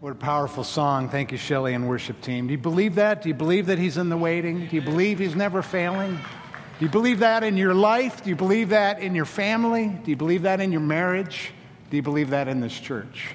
What a powerful song. Thank you, Shelley and worship team. Do you believe that? Do you believe that He's in the waiting? Do you believe He's never failing? Do you believe that in your life? Do you believe that in your family? Do you believe that in your marriage? Do you believe that in this church?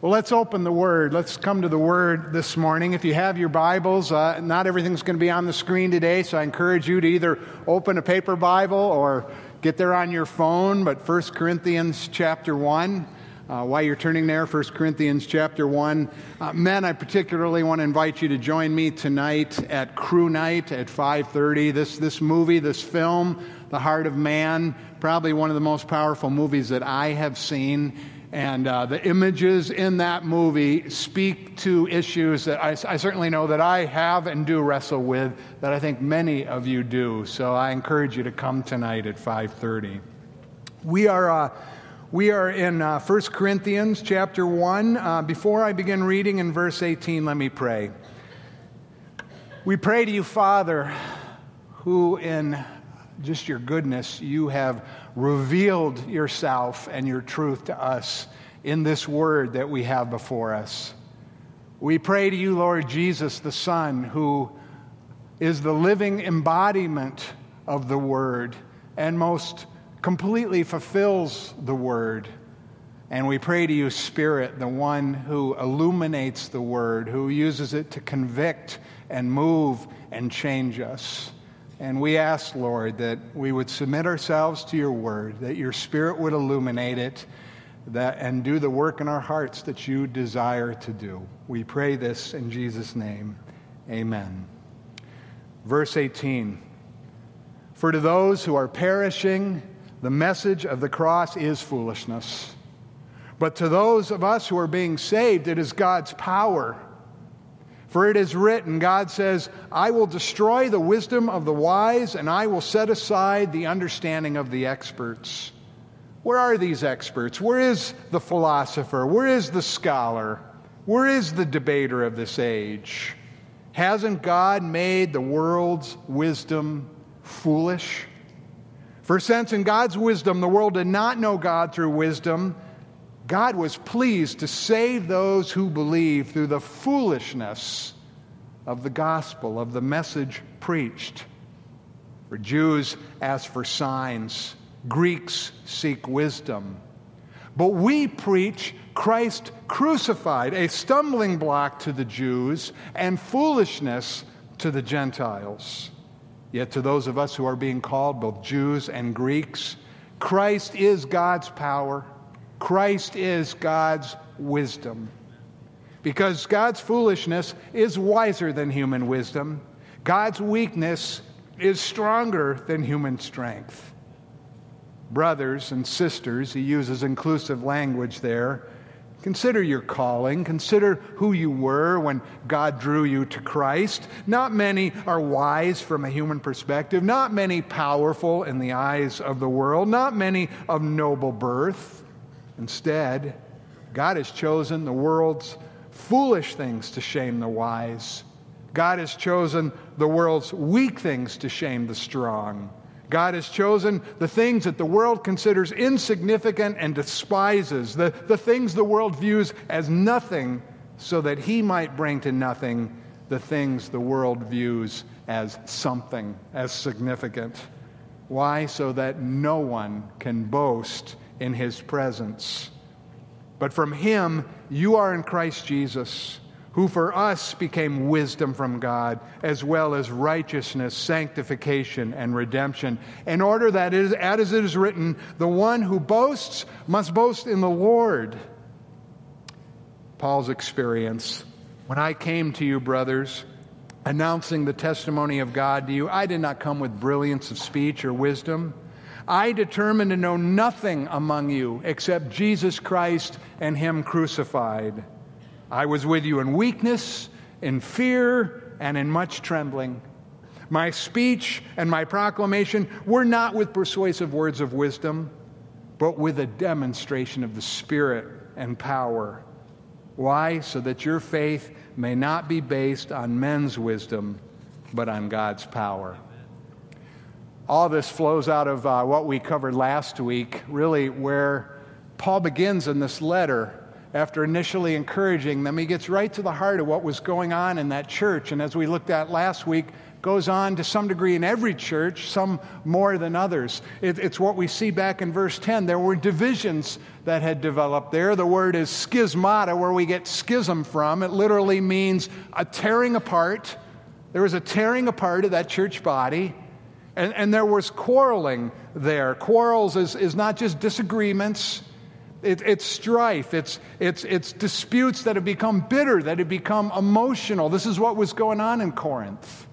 Well, let's open the Word. Let's come to the Word this morning. If you have your Bibles, uh, not everything's going to be on the screen today, so I encourage you to either open a paper Bible or get there on your phone. But 1 Corinthians chapter 1. Uh, while you're turning there, 1 Corinthians chapter 1. Uh, men, I particularly want to invite you to join me tonight at crew night at 5.30. This, this movie, this film, The Heart of Man, probably one of the most powerful movies that I have seen. And uh, the images in that movie speak to issues that I, I, certainly know that I have and do wrestle with, that I think many of you do. So I encourage you to come tonight at 5.30. We are uh, we are in uh, 1 Corinthians chapter 1. Uh, before I begin reading in verse 18, let me pray. We pray to you, Father, who in just your goodness, you have revealed yourself and your truth to us in this word that we have before us. We pray to you, Lord Jesus, the Son, who is the living embodiment of the word and most completely fulfills the word. And we pray to you, Spirit, the one who illuminates the word, who uses it to convict and move and change us. And we ask, Lord, that we would submit ourselves to your word, that your spirit would illuminate it, that, and do the work in our hearts that you desire to do. We pray this in Jesus' name. Amen. Verse 18 For to those who are perishing, the message of the cross is foolishness. But to those of us who are being saved, it is God's power. For it is written, God says, I will destroy the wisdom of the wise, and I will set aside the understanding of the experts. Where are these experts? Where is the philosopher? Where is the scholar? Where is the debater of this age? Hasn't God made the world's wisdom foolish? For since in God's wisdom the world did not know God through wisdom, God was pleased to save those who believe through the foolishness of the gospel, of the message preached. For Jews ask for signs, Greeks seek wisdom. But we preach Christ crucified, a stumbling block to the Jews and foolishness to the Gentiles. Yet to those of us who are being called, both Jews and Greeks, Christ is God's power. Christ is God's wisdom. Because God's foolishness is wiser than human wisdom, God's weakness is stronger than human strength. Brothers and sisters, he uses inclusive language there. Consider your calling. Consider who you were when God drew you to Christ. Not many are wise from a human perspective, not many powerful in the eyes of the world, not many of noble birth. Instead, God has chosen the world's foolish things to shame the wise. God has chosen the world's weak things to shame the strong. God has chosen the things that the world considers insignificant and despises, the, the things the world views as nothing, so that He might bring to nothing the things the world views as something, as significant. Why? So that no one can boast in His presence. But from Him, you are in Christ Jesus who for us became wisdom from God, as well as righteousness, sanctification, and redemption, in order that, as it is written, the one who boasts must boast in the Lord. Paul's experience. When I came to you, brothers, announcing the testimony of God to you, I did not come with brilliance of speech or wisdom. I determined to know nothing among you except Jesus Christ and Him crucified. I was with you in weakness, in fear, and in much trembling. My speech and my proclamation were not with persuasive words of wisdom, but with a demonstration of the Spirit and power. Why? So that your faith may not be based on men's wisdom, but on God's power. All this flows out of uh, what we covered last week, really, where Paul begins in this letter after initially encouraging them, he gets right to the heart of what was going on in that church. And as we looked at last week, goes on to some degree in every church, some more than others. It, it's what we see back in verse 10. There were divisions that had developed there. The word is schismata, where we get schism from. It literally means a tearing apart. There was a tearing apart of that church body. And, and there was quarreling there. Quarrels is, is not just disagreements, it, it's strife, it's, it's, it's disputes that have become bitter, that have become emotional. This is what was going on in Corinth.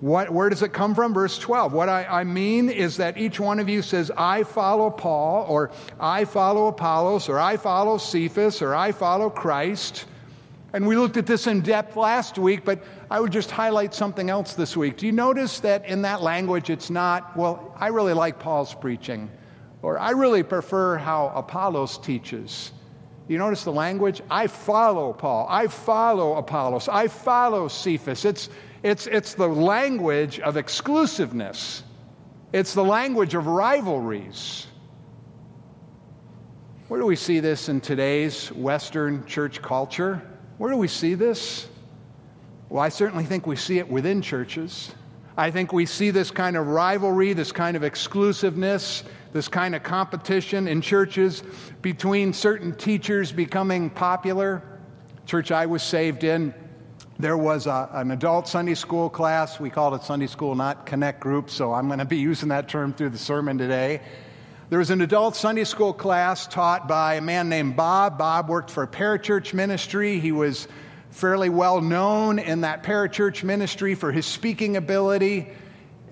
What, where does it come from? Verse 12. What I, I, mean is that each one of you says, I follow Paul, or I follow Apollos, or I follow Cephas, or I follow Christ. And we looked at this in depth last week, but I would just highlight something else this week. Do you notice that in that language it's not, well, I really like Paul's preaching, or I really prefer how Apollos teaches. You notice the language? I follow Paul. I follow Apollos. I follow Cephas. It's, it's, it's the language of exclusiveness, it's the language of rivalries. Where do we see this in today's Western church culture? Where do we see this? Well, I certainly think we see it within churches. I think we see this kind of rivalry, this kind of exclusiveness, this kind of competition in churches between certain teachers becoming popular. Church I was saved in there was a, an adult Sunday school class. We called it Sunday school, not connect group, so I'm going to be using that term through the sermon today. There was an adult Sunday school class taught by a man named Bob. Bob worked for a parachurch ministry. He was fairly well known in that parachurch ministry for his speaking ability.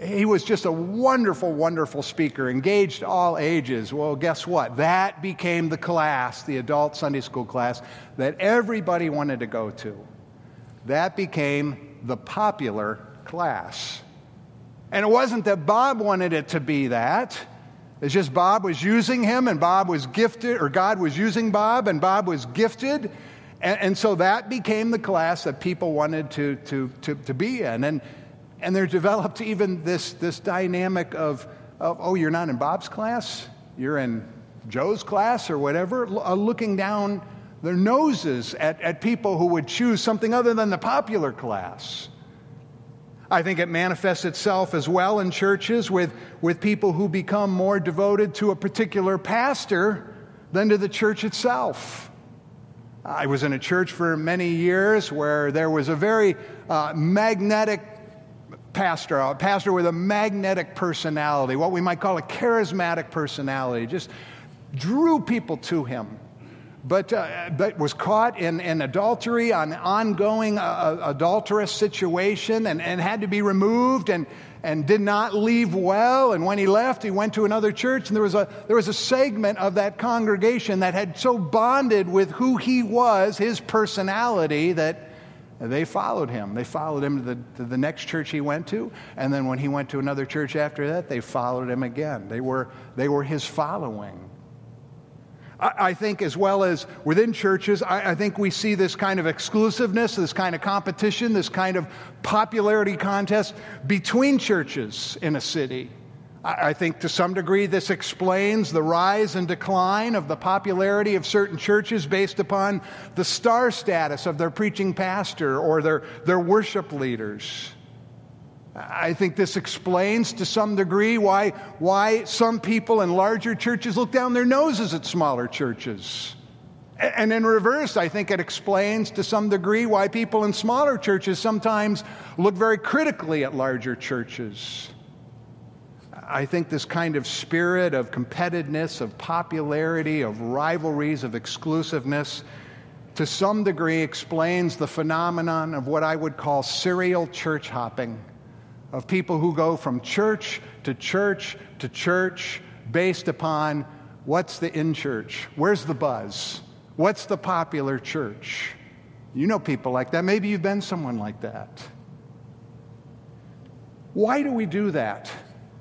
He was just a wonderful, wonderful speaker, engaged all ages. Well, guess what? That became the class, the adult Sunday school class, that everybody wanted to go to. That became the popular class. And it wasn't that Bob wanted it to be that. It's just Bob was using him and Bob was gifted, or God was using Bob and Bob was gifted. And, and so that became the class that people wanted to, to, to, to be in. And, and there developed even this, this dynamic of, of, oh, you're not in Bob's class? You're in Joe's class or whatever, uh, looking down their noses at, at people who would choose something other than the popular class. I think it manifests itself as well in churches with, with people who become more devoted to a particular pastor than to the church itself. I was in a church for many years where there was a very uh, magnetic pastor, a pastor with a magnetic personality, what we might call a charismatic personality, just drew people to him but, uh, but was caught in, in adultery, an ongoing uh, uh, adulterous situation, and, and had to be removed and, and did not leave well. And when he left, he went to another church, and there was, a, there was a segment of that congregation that had so bonded with who he was, his personality, that they followed him. They followed him to the, to the next church he went to, and then when he went to another church after that, they followed him again. They were, they were his following. I, think, as well as within churches, I, I think we see this kind of exclusiveness, this kind of competition, this kind of popularity contest between churches in a city. I think to some degree this explains the rise and decline of the popularity of certain churches based upon the star status of their preaching pastor or their, their worship leaders. I think this explains to some degree why, why some people in larger churches look down their noses at smaller churches. And in reverse, I think it explains to some degree why people in smaller churches sometimes look very critically at larger churches. I think this kind of spirit of competitiveness, of popularity, of rivalries, of exclusiveness, to some degree explains the phenomenon of what I would call serial church hopping of people who go from church to church to church based upon what's the in church? Where's the buzz? What's the popular church? You know people like that. Maybe you've been someone like that. Why do we do that?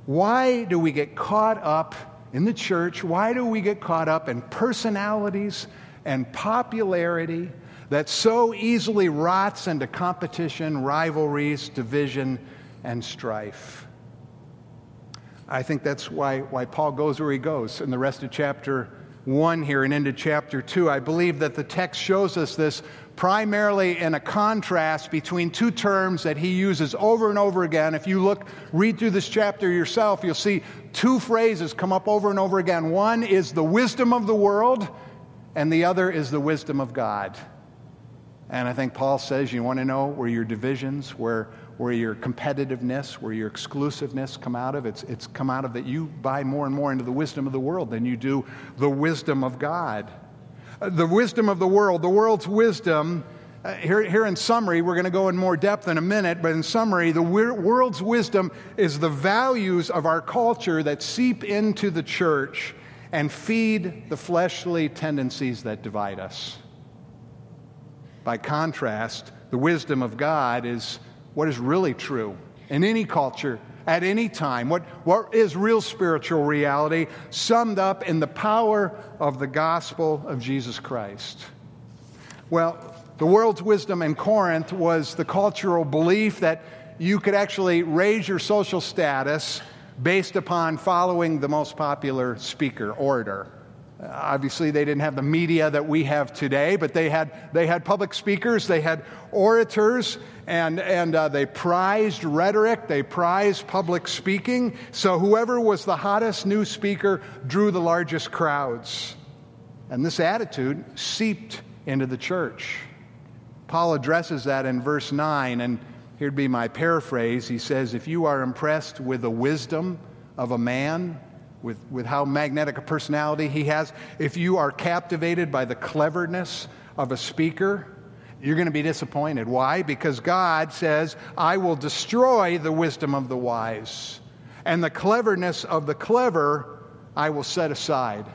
Why do we get caught up in the church? Why do we get caught up in personalities and popularity that so easily rots into competition, rivalries, division, and strife. I think that's why, why Paul goes where he goes in the rest of chapter 1 here and into chapter 2. I believe that the text shows us this primarily in a contrast between two terms that he uses over and over again. If you look, read through this chapter yourself, you'll see two phrases come up over and over again. One is the wisdom of the world, and the other is the wisdom of God. And I think Paul says, you want to know where your divisions, where, where your competitiveness, where your exclusiveness come out of? It's, it's come out of that you buy more and more into the wisdom of the world than you do the wisdom of God. The wisdom of the world, the world's wisdom, uh, here, here in summary, we're going to go in more depth in a minute, but in summary, the world's wisdom is the values of our culture that seep into the church and feed the fleshly tendencies that divide us. By contrast, the wisdom of God is what is really true in any culture at any time. What, what is real spiritual reality summed up in the power of the gospel of Jesus Christ? Well, the world's wisdom in Corinth was the cultural belief that you could actually raise your social status based upon following the most popular speaker, orator. Obviously, they didn't have the media that we have today, but they had, they had public speakers, they had orators, and, and uh, they prized rhetoric, they prized public speaking. So, whoever was the hottest new speaker drew the largest crowds. And this attitude seeped into the church. Paul addresses that in verse 9, and here'd be my paraphrase. He says, If you are impressed with the wisdom of a man, with, with how magnetic a personality he has, if you are captivated by the cleverness of a speaker, you're going to be disappointed. Why? Because God says, I will destroy the wisdom of the wise, and the cleverness of the clever I will set aside.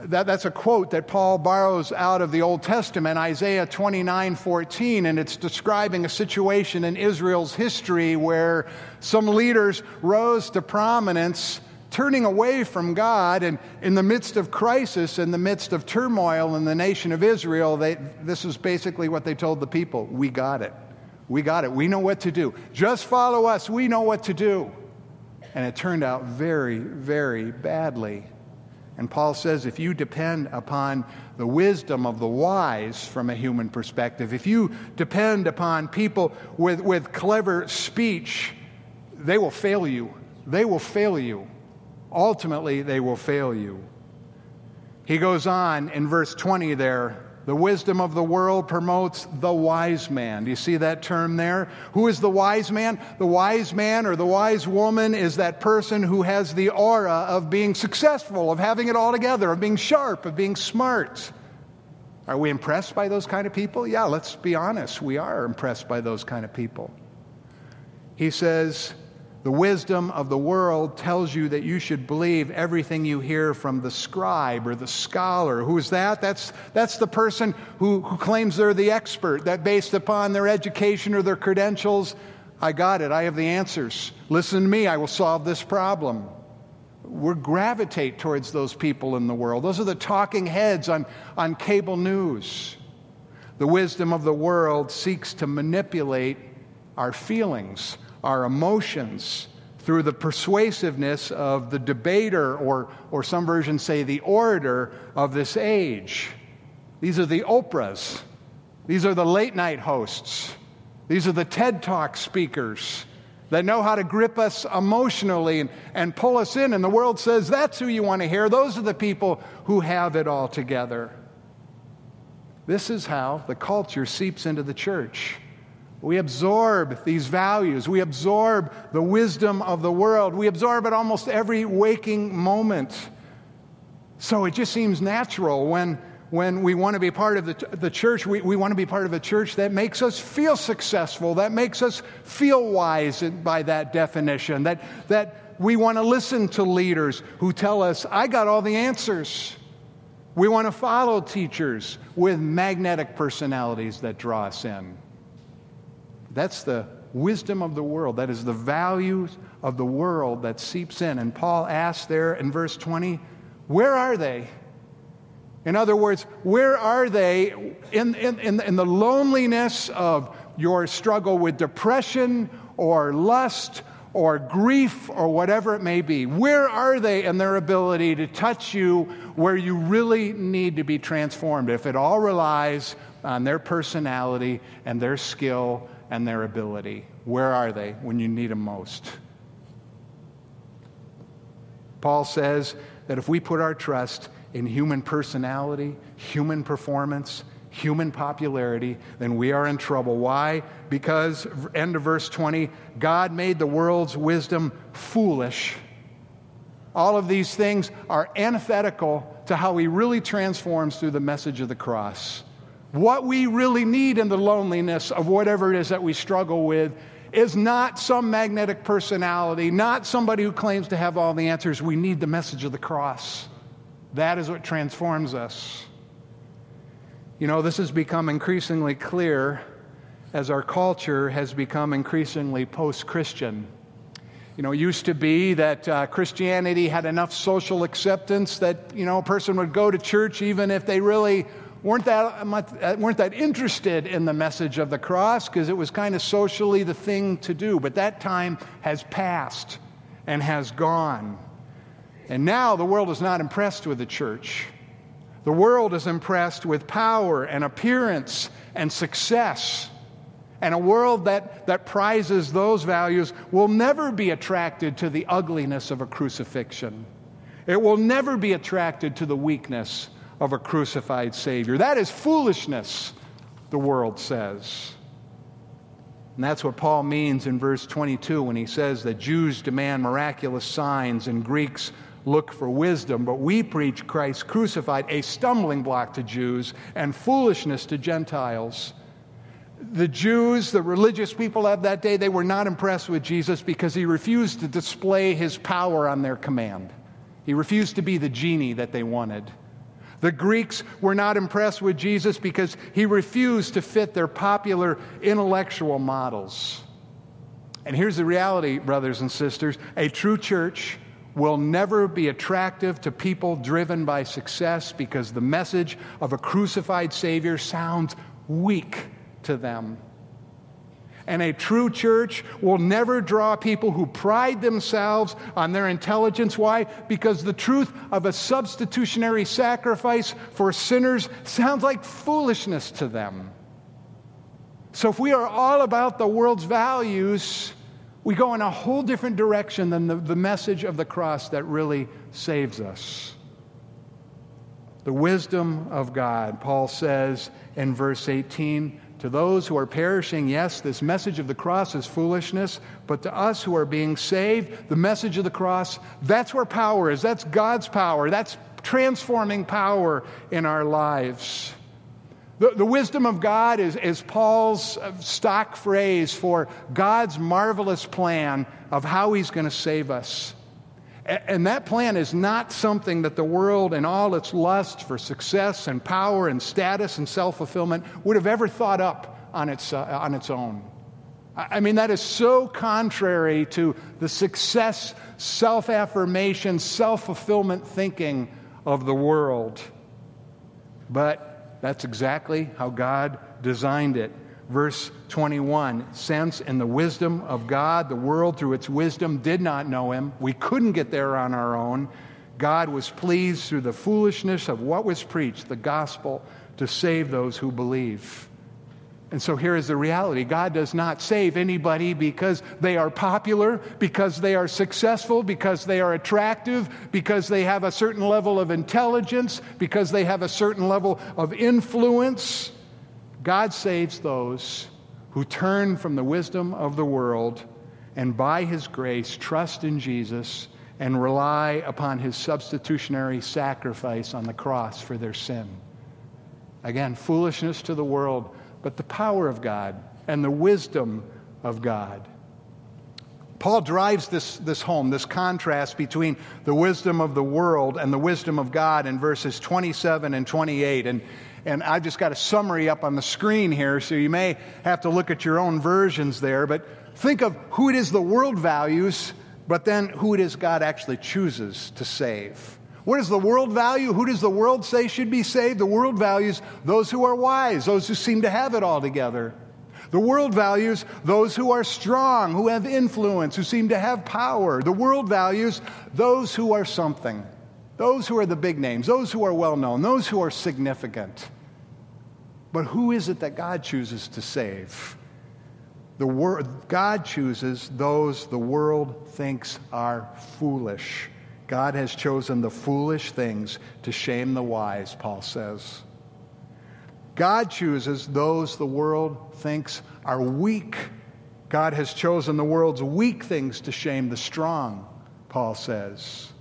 That, that's a quote that Paul borrows out of the Old Testament, Isaiah 29 14, and it's describing a situation in Israel's history where some leaders rose to prominence turning away from God and in the midst of crisis, in the midst of turmoil in the nation of Israel, they, this is basically what they told the people We got it. We got it. We know what to do. Just follow us. We know what to do. And it turned out very, very badly. And Paul says if you depend upon the wisdom of the wise from a human perspective, if you depend upon people with, with clever speech, they will fail you. They will fail you ultimately they will fail you. He goes on in verse 20 there the wisdom of the world promotes the wise man. Do you see that term there? Who is the wise man? The wise man or the wise woman is that person who has the aura of being successful, of having it all together, of being sharp, of being smart. Are we impressed by those kind of people? Yeah, let's be honest. We are impressed by those kind of people. He says, the wisdom of the world tells you that you should believe everything you hear from the scribe or the scholar. Who is that? That's, that's the person who, who claims they're the expert, that based upon their education or their credentials, I got it, I have the answers. Listen to me, I will solve this problem. We gravitate towards those people in the world. Those are the talking heads on, on cable news. The wisdom of the world seeks to manipulate our feelings our emotions through the persuasiveness of the debater, or, or some versions say the orator of this age. These are the Oprahs. These are the late night hosts. These are the TED Talk speakers that know how to grip us emotionally and, and pull us in. And the world says that's who you want to hear. Those are the people who have it all together. This is how the culture seeps into the church. We absorb these values. We absorb the wisdom of the world. We absorb it almost every waking moment. So it just seems natural when, when we want to be part of the, the church, we, we want to be part of a church that makes us feel successful, that makes us feel wise by that definition, that, that we want to listen to leaders who tell us, I got all the answers. We want to follow teachers with magnetic personalities that draw us in. That's the wisdom of the world. That is the values of the world that seeps in. And Paul asks there in verse 20, where are they? In other words, where are they in, in, in, in the loneliness of your struggle with depression or lust or grief or whatever it may be? Where are they in their ability to touch you where you really need to be transformed? If it all relies on their personality and their skill and their ability, where are they when you need them most? Paul says that if we put our trust in human personality, human performance, human popularity, then we are in trouble. Why? Because, end of verse 20, God made the world's wisdom foolish. All of these things are antithetical to how He really transforms through the message of the cross. What we really need in the loneliness of whatever it is that we struggle with is not some magnetic personality, not somebody who claims to have all the answers. We need the message of the cross. That is what transforms us. You know, this has become increasingly clear as our culture has become increasingly post Christian. You know, it used to be that uh, Christianity had enough social acceptance that, you know, a person would go to church even if they really weren't that, much, uh, weren't that interested in the message of the cross because it was kind of socially the thing to do. But that time has passed and has gone. And now the world is not impressed with the church. The world is impressed with power and appearance and success. And a world that, that prizes those values will never be attracted to the ugliness of a crucifixion. It will never be attracted to the weakness of a crucified Savior. That is foolishness, the world says. And that's what Paul means in verse 22 when he says that Jews demand miraculous signs and Greeks look for wisdom, but we preach Christ crucified, a stumbling block to Jews and foolishness to Gentiles. The Jews, the religious people of that day, they were not impressed with Jesus because he refused to display his power on their command. He refused to be the genie that they wanted. The Greeks were not impressed with Jesus because he refused to fit their popular intellectual models. And here's the reality, brothers and sisters a true church will never be attractive to people driven by success because the message of a crucified Savior sounds weak to them. And a true church will never draw people who pride themselves on their intelligence. Why? Because the truth of a substitutionary sacrifice for sinners sounds like foolishness to them. So if we are all about the world's values, we go in a whole different direction than the, the message of the cross that really saves us. The wisdom of God, Paul says in verse 18, to those who are perishing, yes, this message of the cross is foolishness, but to us who are being saved, the message of the cross, that's where power is. That's God's power. That's transforming power in our lives. The, the wisdom of God is, is Paul's uh, stock phrase for God's marvelous plan of how he's going to save us. And that plan is not something that the world and all its lust for success and power and status and self fulfillment would have ever thought up on its, uh, on its own. I mean, that is so contrary to the success, self affirmation, self fulfillment thinking of the world. But that's exactly how God designed it. Verse 21 Since in the wisdom of God, the world through its wisdom did not know him, we couldn't get there on our own. God was pleased through the foolishness of what was preached, the gospel, to save those who believe. And so here is the reality God does not save anybody because they are popular, because they are successful, because they are attractive, because they have a certain level of intelligence, because they have a certain level of influence. God saves those who turn from the wisdom of the world and by His grace trust in Jesus and rely upon His substitutionary sacrifice on the cross for their sin. Again, foolishness to the world but the power of God and the wisdom of God. Paul drives this, this home, this contrast between the wisdom of the world and the wisdom of God in verses 27 and 28. And, and I've just got a summary up on the screen here, so you may have to look at your own versions there. But think of who it is the world values, but then who it is God actually chooses to save. What does the world value? Who does the world say should be saved? The world values those who are wise, those who seem to have it all together. The world values those who are strong, who have influence, who seem to have power. The world values those who are something, those who are the big names, those who are well known, those who are significant. But who is it that God chooses to save? The wor- God chooses those the world thinks are foolish. God has chosen the foolish things to shame the wise, Paul says. God chooses those the world thinks are weak. God has chosen the world's weak things to shame the strong, Paul says.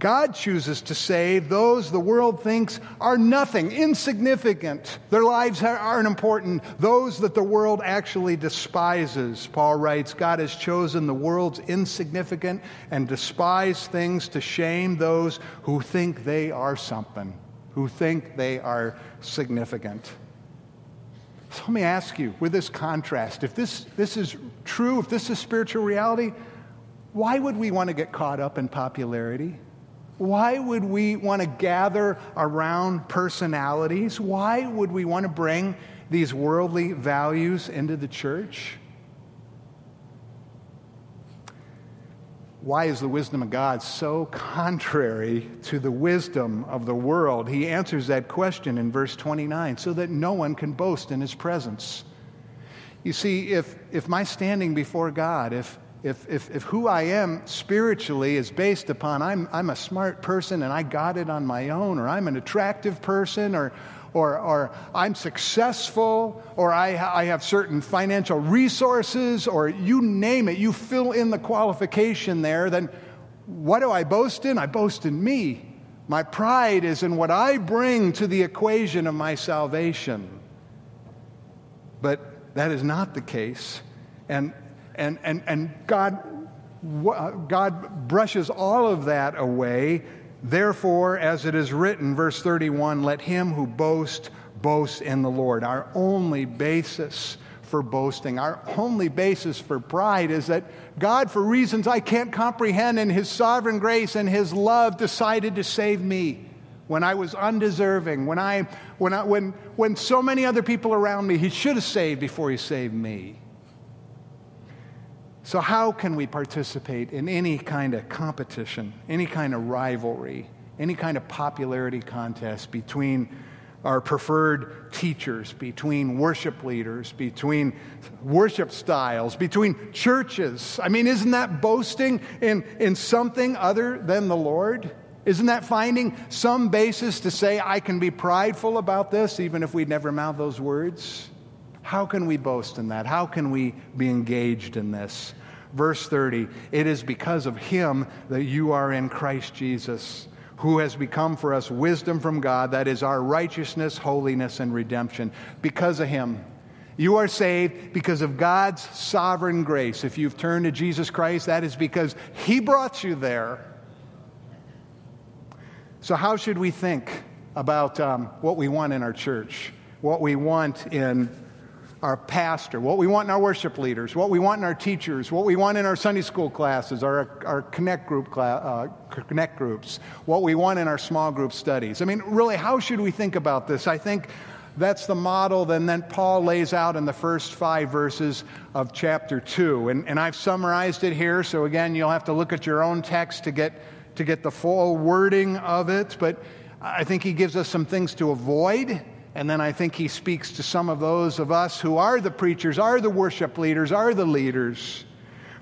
God chooses to save those the world thinks are nothing, insignificant. Their lives aren't important. Those that the world actually despises. Paul writes God has chosen the world's insignificant and despised things to shame those who think they are something, who think they are significant. So let me ask you, with this contrast, if this, this is true, if this is spiritual reality, why would we want to get caught up in popularity? Why would we want to gather around personalities? Why would we want to bring these worldly values into the church? Why is the wisdom of God so contrary to the wisdom of the world? He answers that question in verse 29 so that no one can boast in his presence. You see, if, if my standing before God, if, if, if, if who I am spiritually is based upon I'm, I'm a smart person and I got it on my own, or I'm an attractive person, or, or, or I'm successful, or I, I have certain financial resources, or you name it, you fill in the qualification there, then what do I boast in? I boast in me. My pride is in what I bring to the equation of my salvation. But that is not the case. And, and, and, and God, uh, God brushes all of that away. Therefore, as it is written, verse 31, let him who boasts boast in the Lord. Our only basis for boasting, our only basis for pride is that God, for reasons I can't comprehend, in His sovereign grace and His love, decided to save me when I was undeserving, when, I, when, I, when, when so many other people around me He should have saved before He saved me. So, how can we participate in any kind of competition, any kind of rivalry, any kind of popularity contest between our preferred teachers, between worship leaders, between worship styles, between churches? I mean, isn't that boasting in, in something other than the Lord? Isn't that finding some basis to say, I can be prideful about this, even if we'd never mouth those words? How can we boast in that? How can we be engaged in this? Verse 30 It is because of him that you are in Christ Jesus, who has become for us wisdom from God, that is our righteousness, holiness, and redemption. Because of him. You are saved because of God's sovereign grace. If you've turned to Jesus Christ, that is because He brought you there. So, how should we think about um, what we want in our church, what we want in our pastor, what we want in our worship leaders, what we want in our teachers, what we want in our Sunday school classes, our, our connect, group uh, connect groups, what we want in our small group studies. I mean, really, how should we think about this? I think that's the model then, then Paul lays out in the first five verses of chapter 2. And, and I've summarized it here, so again, you'll have to look at your own text to get, to get the full wording of it. But I think he gives us some things to avoid and then I think he speaks to some of those of us who are the preachers, are the worship leaders, are the leaders.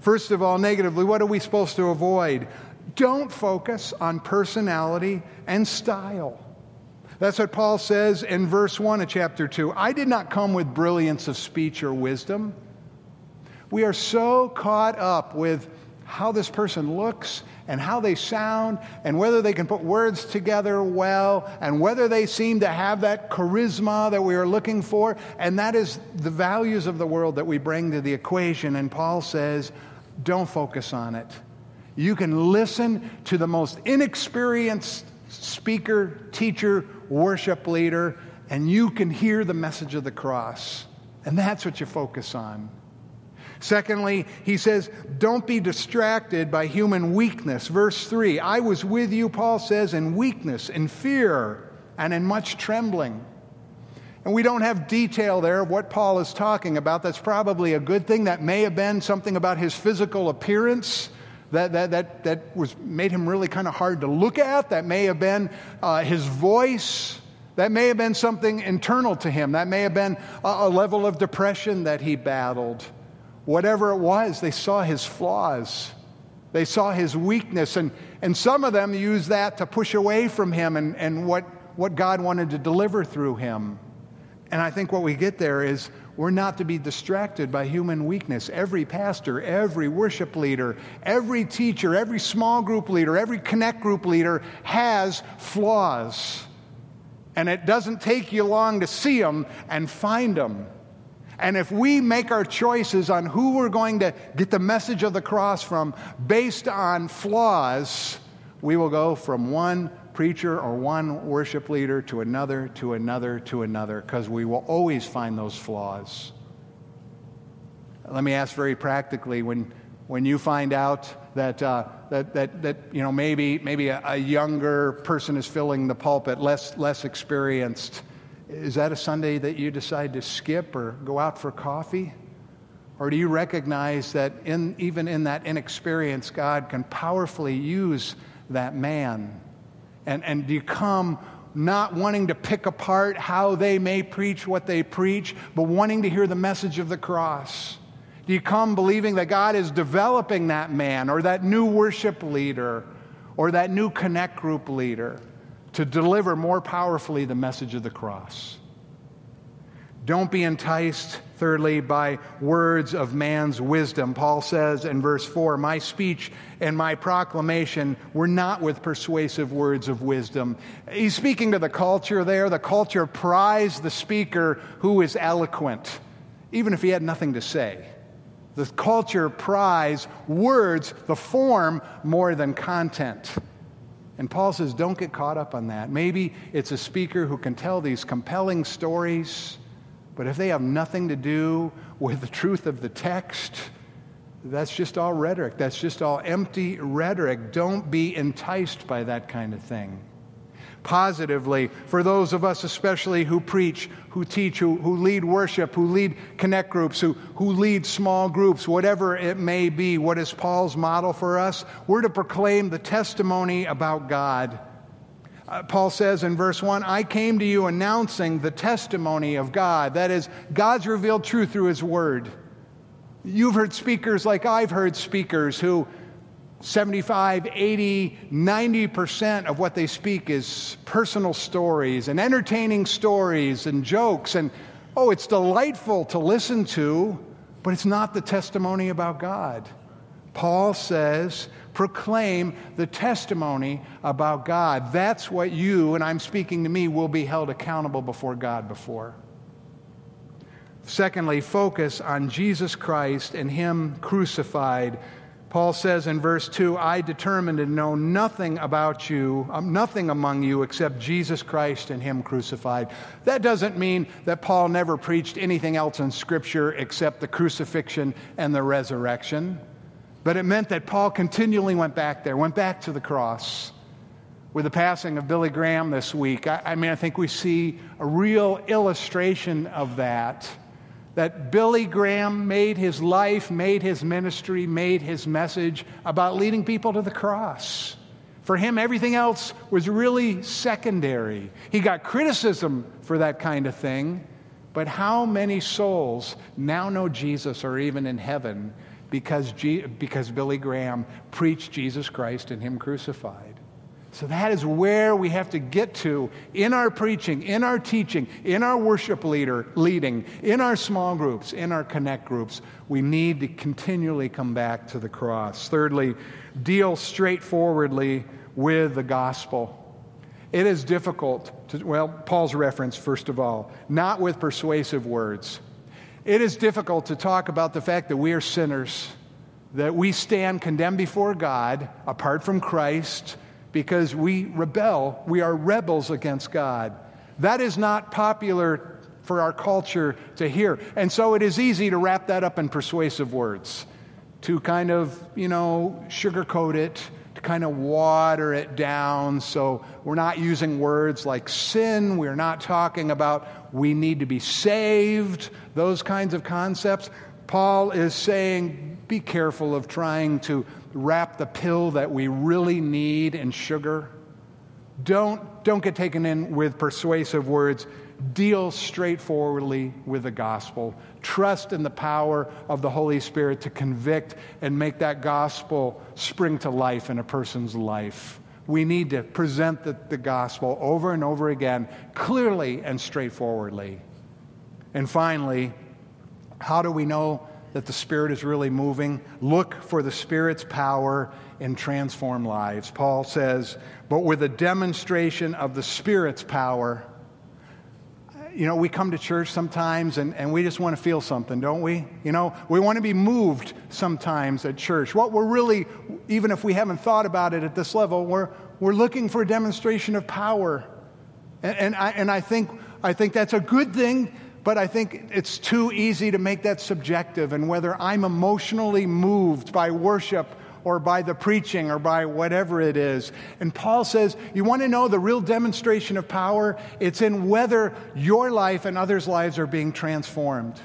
First of all, negatively, what are we supposed to avoid? Don't focus on personality and style. That's what Paul says in verse 1 of chapter 2. I did not come with brilliance of speech or wisdom. We are so caught up with how this person looks and how they sound and whether they can put words together well and whether they seem to have that charisma that we are looking for. And that is the values of the world that we bring to the equation. And Paul says, don't focus on it. You can listen to the most inexperienced speaker, teacher, worship leader, and you can hear the message of the cross. And that's what you focus on. Secondly, he says, don't be distracted by human weakness. Verse 3 I was with you, Paul says, in weakness, in fear, and in much trembling. And we don't have detail there of what Paul is talking about. That's probably a good thing. That may have been something about his physical appearance that, that, that, that was, made him really kind of hard to look at. That may have been uh, his voice. That may have been something internal to him. That may have been a, a level of depression that he battled. Whatever it was, they saw his flaws. They saw his weakness. And, and some of them used that to push away from him and, and what, what God wanted to deliver through him. And I think what we get there is we're not to be distracted by human weakness. Every pastor, every worship leader, every teacher, every small group leader, every connect group leader has flaws. And it doesn't take you long to see them and find them. And if we make our choices on who we're going to get the message of the cross from based on flaws, we will go from one preacher or one worship leader to another, to another, to another, because we will always find those flaws. Let me ask very practically when, when you find out that, uh, that, that, that you know, maybe, maybe a, a younger person is filling the pulpit, less, less experienced, is that a Sunday that you decide to skip or go out for coffee? Or do you recognize that in, even in that inexperience, God can powerfully use that man? And, and do you come not wanting to pick apart how they may preach what they preach, but wanting to hear the message of the cross? Do you come believing that God is developing that man or that new worship leader or that new connect group leader to deliver more powerfully the message of the cross? Don't be enticed, thirdly, by words of man's wisdom. Paul says in verse 4 My speech and my proclamation were not with persuasive words of wisdom. He's speaking to the culture there. The culture prized the speaker who is eloquent, even if he had nothing to say. The culture prized words, the form, more than content. And Paul says, don't get caught up on that. Maybe it's a speaker who can tell these compelling stories but if they have nothing to do with the truth of the text, that's just all rhetoric. That's just all empty rhetoric. Don't be enticed by that kind of thing. Positively, for those of us especially who preach, who teach, who, who lead worship, who lead connect groups, who, who lead small groups, whatever it may be, what is Paul's model for us? We're to proclaim the testimony about God uh, Paul says in verse 1 I came to you announcing the testimony of God. That is, God's revealed truth through His Word. You've heard speakers like I've heard speakers who 75, 80, 90% of what they speak is personal stories and entertaining stories and jokes. And oh, it's delightful to listen to, but it's not the testimony about God. Paul says proclaim the testimony about God. That's what you, and I'm speaking to me, will be held accountable before God before. Secondly, focus on Jesus Christ and Him crucified. Paul says in verse 2 I determined to know nothing about you, um, nothing among you except Jesus Christ and Him crucified. That doesn't mean that Paul never preached anything else in Scripture except the crucifixion and the resurrection. But it meant that Paul continually went back there, went back to the cross. With the passing of Billy Graham this week, I, I mean, I think we see a real illustration of that. That Billy Graham made his life, made his ministry, made his message about leading people to the cross. For him, everything else was really secondary. He got criticism for that kind of thing, but how many souls now know Jesus or even in heaven because, G- because Billy Graham preached Jesus Christ and Him crucified. So that is where we have to get to in our preaching, in our teaching, in our worship leader leading, in our small groups, in our connect groups. We need to continually come back to the cross. Thirdly, deal straightforwardly with the gospel. It is difficult to, well, Paul's reference, first of all, not with persuasive words. It is difficult to talk about the fact that we are sinners, that we stand condemned before God apart from Christ because we rebel. We are rebels against God. That is not popular for our culture to hear. And so it is easy to wrap that up in persuasive words, to kind of, you know, sugarcoat it, to kind of water it down. So we're not using words like sin. We're not talking about we need to be saved, those kinds of concepts. Paul is saying be careful of trying to wrap the pill that we really need in sugar. Don't, don't get taken in with persuasive words. Deal straightforwardly with the gospel. Trust in the power of the Holy Spirit to convict and make that gospel spring to life in a person's life. We need to present the, the gospel over and over again, clearly and straightforwardly. And finally, how do we know that the Spirit is really moving? Look for the Spirit's power and transform lives. Paul says, but with a demonstration of the Spirit's power, you know, we come to church sometimes and, and we just want to feel something, don't we? You know, we want to be moved sometimes at church. What we're really, even if we haven't thought about it at this level, we're, we're looking for a demonstration of power. And, and, I, and I, think, I think that's a good thing, but I think it's too easy to make that subjective. And whether I'm emotionally moved by worship or by the preaching or by whatever it is. And Paul says, You want to know the real demonstration of power? It's in whether your life and others' lives are being transformed.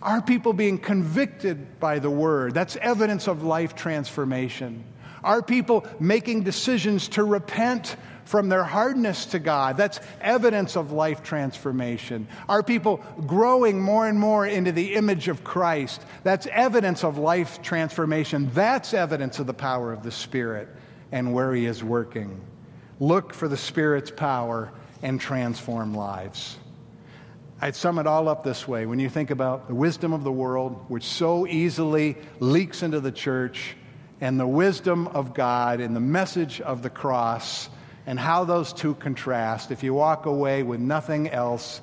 Are people being convicted by the word? That's evidence of life transformation. Are people making decisions to repent from their hardness to God. That's evidence of life transformation. Are people growing more and more into the image of Christ? That's evidence of life transformation. That's evidence of the power of the Spirit and where He is working. Look for the Spirit's power and transform lives. I'd sum it all up this way. When you think about the wisdom of the world, which so easily leaks into the church, and the wisdom of God and the message of the cross, and how those two contrast. If you walk away with nothing else,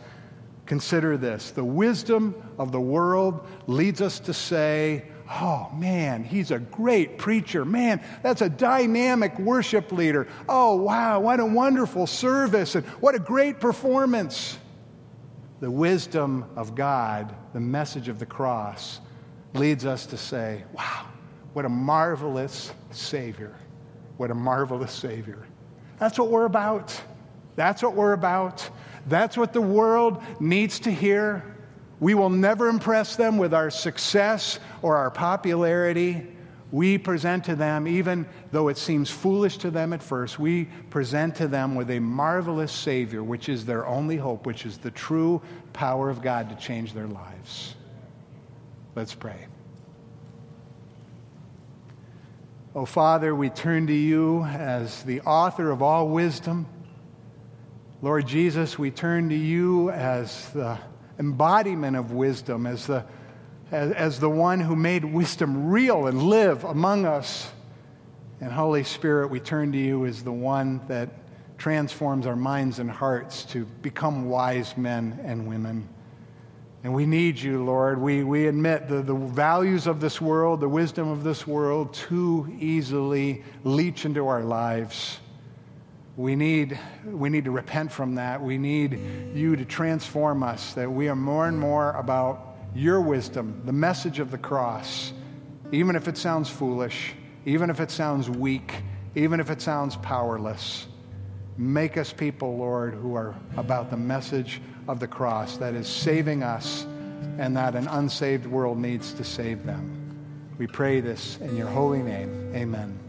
consider this. The wisdom of the world leads us to say, Oh man, he's a great preacher. Man, that's a dynamic worship leader. Oh wow, what a wonderful service and what a great performance. The wisdom of God, the message of the cross, leads us to say, Wow, what a marvelous Savior. What a marvelous Savior. That's what we're about. That's what we're about. That's what the world needs to hear. We will never impress them with our success or our popularity. We present to them, even though it seems foolish to them at first, we present to them with a marvelous Savior, which is their only hope, which is the true power of God to change their lives. Let's pray. Oh, Father, we turn to you as the author of all wisdom. Lord Jesus, we turn to you as the embodiment of wisdom, as the, as, as the one who made wisdom real and live among us. And Holy Spirit, we turn to you as the one that transforms our minds and hearts to become wise men and women. And we need you, Lord. We, we admit the, the values of this world, the wisdom of this world, too easily leach into our lives. We need, we need to repent from that. We need you to transform us, that we are more and more about your wisdom, the message of the cross, even if it sounds foolish, even if it sounds weak, even if it sounds powerless. Make us people, Lord, who are about the message of the cross that is saving us and that an unsaved world needs to save them. We pray this in your holy name. Amen.